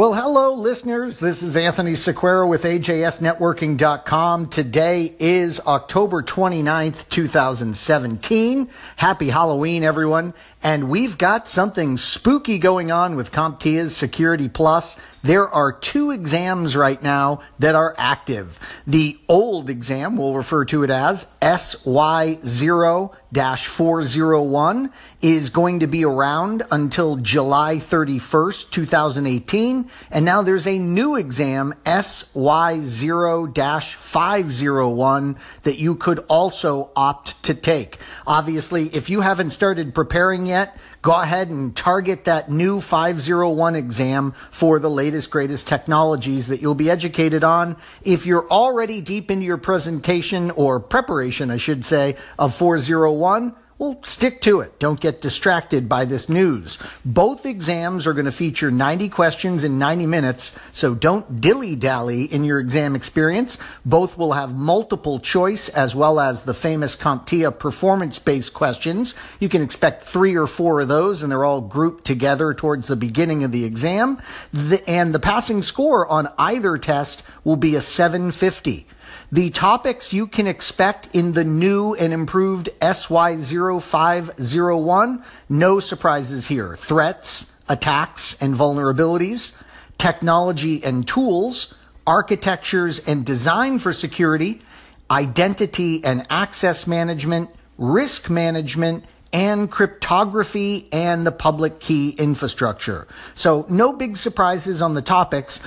Well, hello, listeners. This is Anthony Sequeira with AJSNetworking.com. Today is October 29th, 2017. Happy Halloween, everyone. And we've got something spooky going on with CompTIA's Security Plus. There are two exams right now that are active. The old exam, we'll refer to it as SY0 401, is going to be around until July 31st, 2018. And now there's a new exam, SY0 501, that you could also opt to take. Obviously, if you haven't started preparing yet, go ahead and target that new 501 exam for the latest, greatest technologies that you'll be educated on. If you're already deep into your presentation or preparation, I should say, of 401, well, stick to it. Don't get distracted by this news. Both exams are going to feature 90 questions in 90 minutes, so don't dilly dally in your exam experience. Both will have multiple choice as well as the famous CompTIA performance based questions. You can expect three or four of those, and they're all grouped together towards the beginning of the exam. The, and the passing score on either test will be a 750. The topics you can expect in the new and improved SY0501, no surprises here. Threats, attacks, and vulnerabilities, technology and tools, architectures and design for security, identity and access management, risk management, and cryptography and the public key infrastructure. So no big surprises on the topics.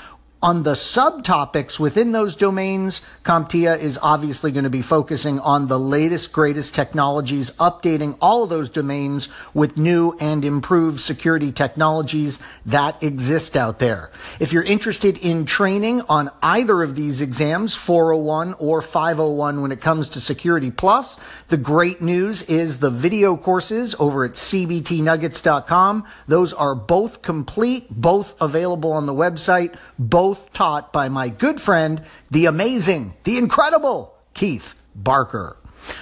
On the subtopics within those domains, CompTIA is obviously going to be focusing on the latest, greatest technologies, updating all of those domains with new and improved security technologies that exist out there. If you're interested in training on either of these exams, 401 or 501 when it comes to Security Plus, the great news is the video courses over at cbtnuggets.com. Those are both complete, both available on the website, both both taught by my good friend, the amazing, the incredible Keith Barker.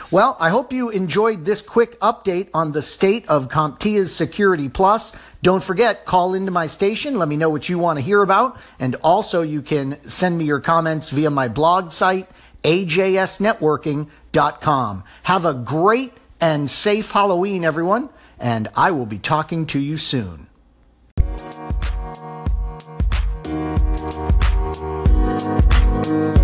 Well, I hope you enjoyed this quick update on the state of CompTIA's Security Plus. Don't forget, call into my station. Let me know what you want to hear about. And also, you can send me your comments via my blog site, ajsnetworking.com. Have a great and safe Halloween, everyone. And I will be talking to you soon. Bye.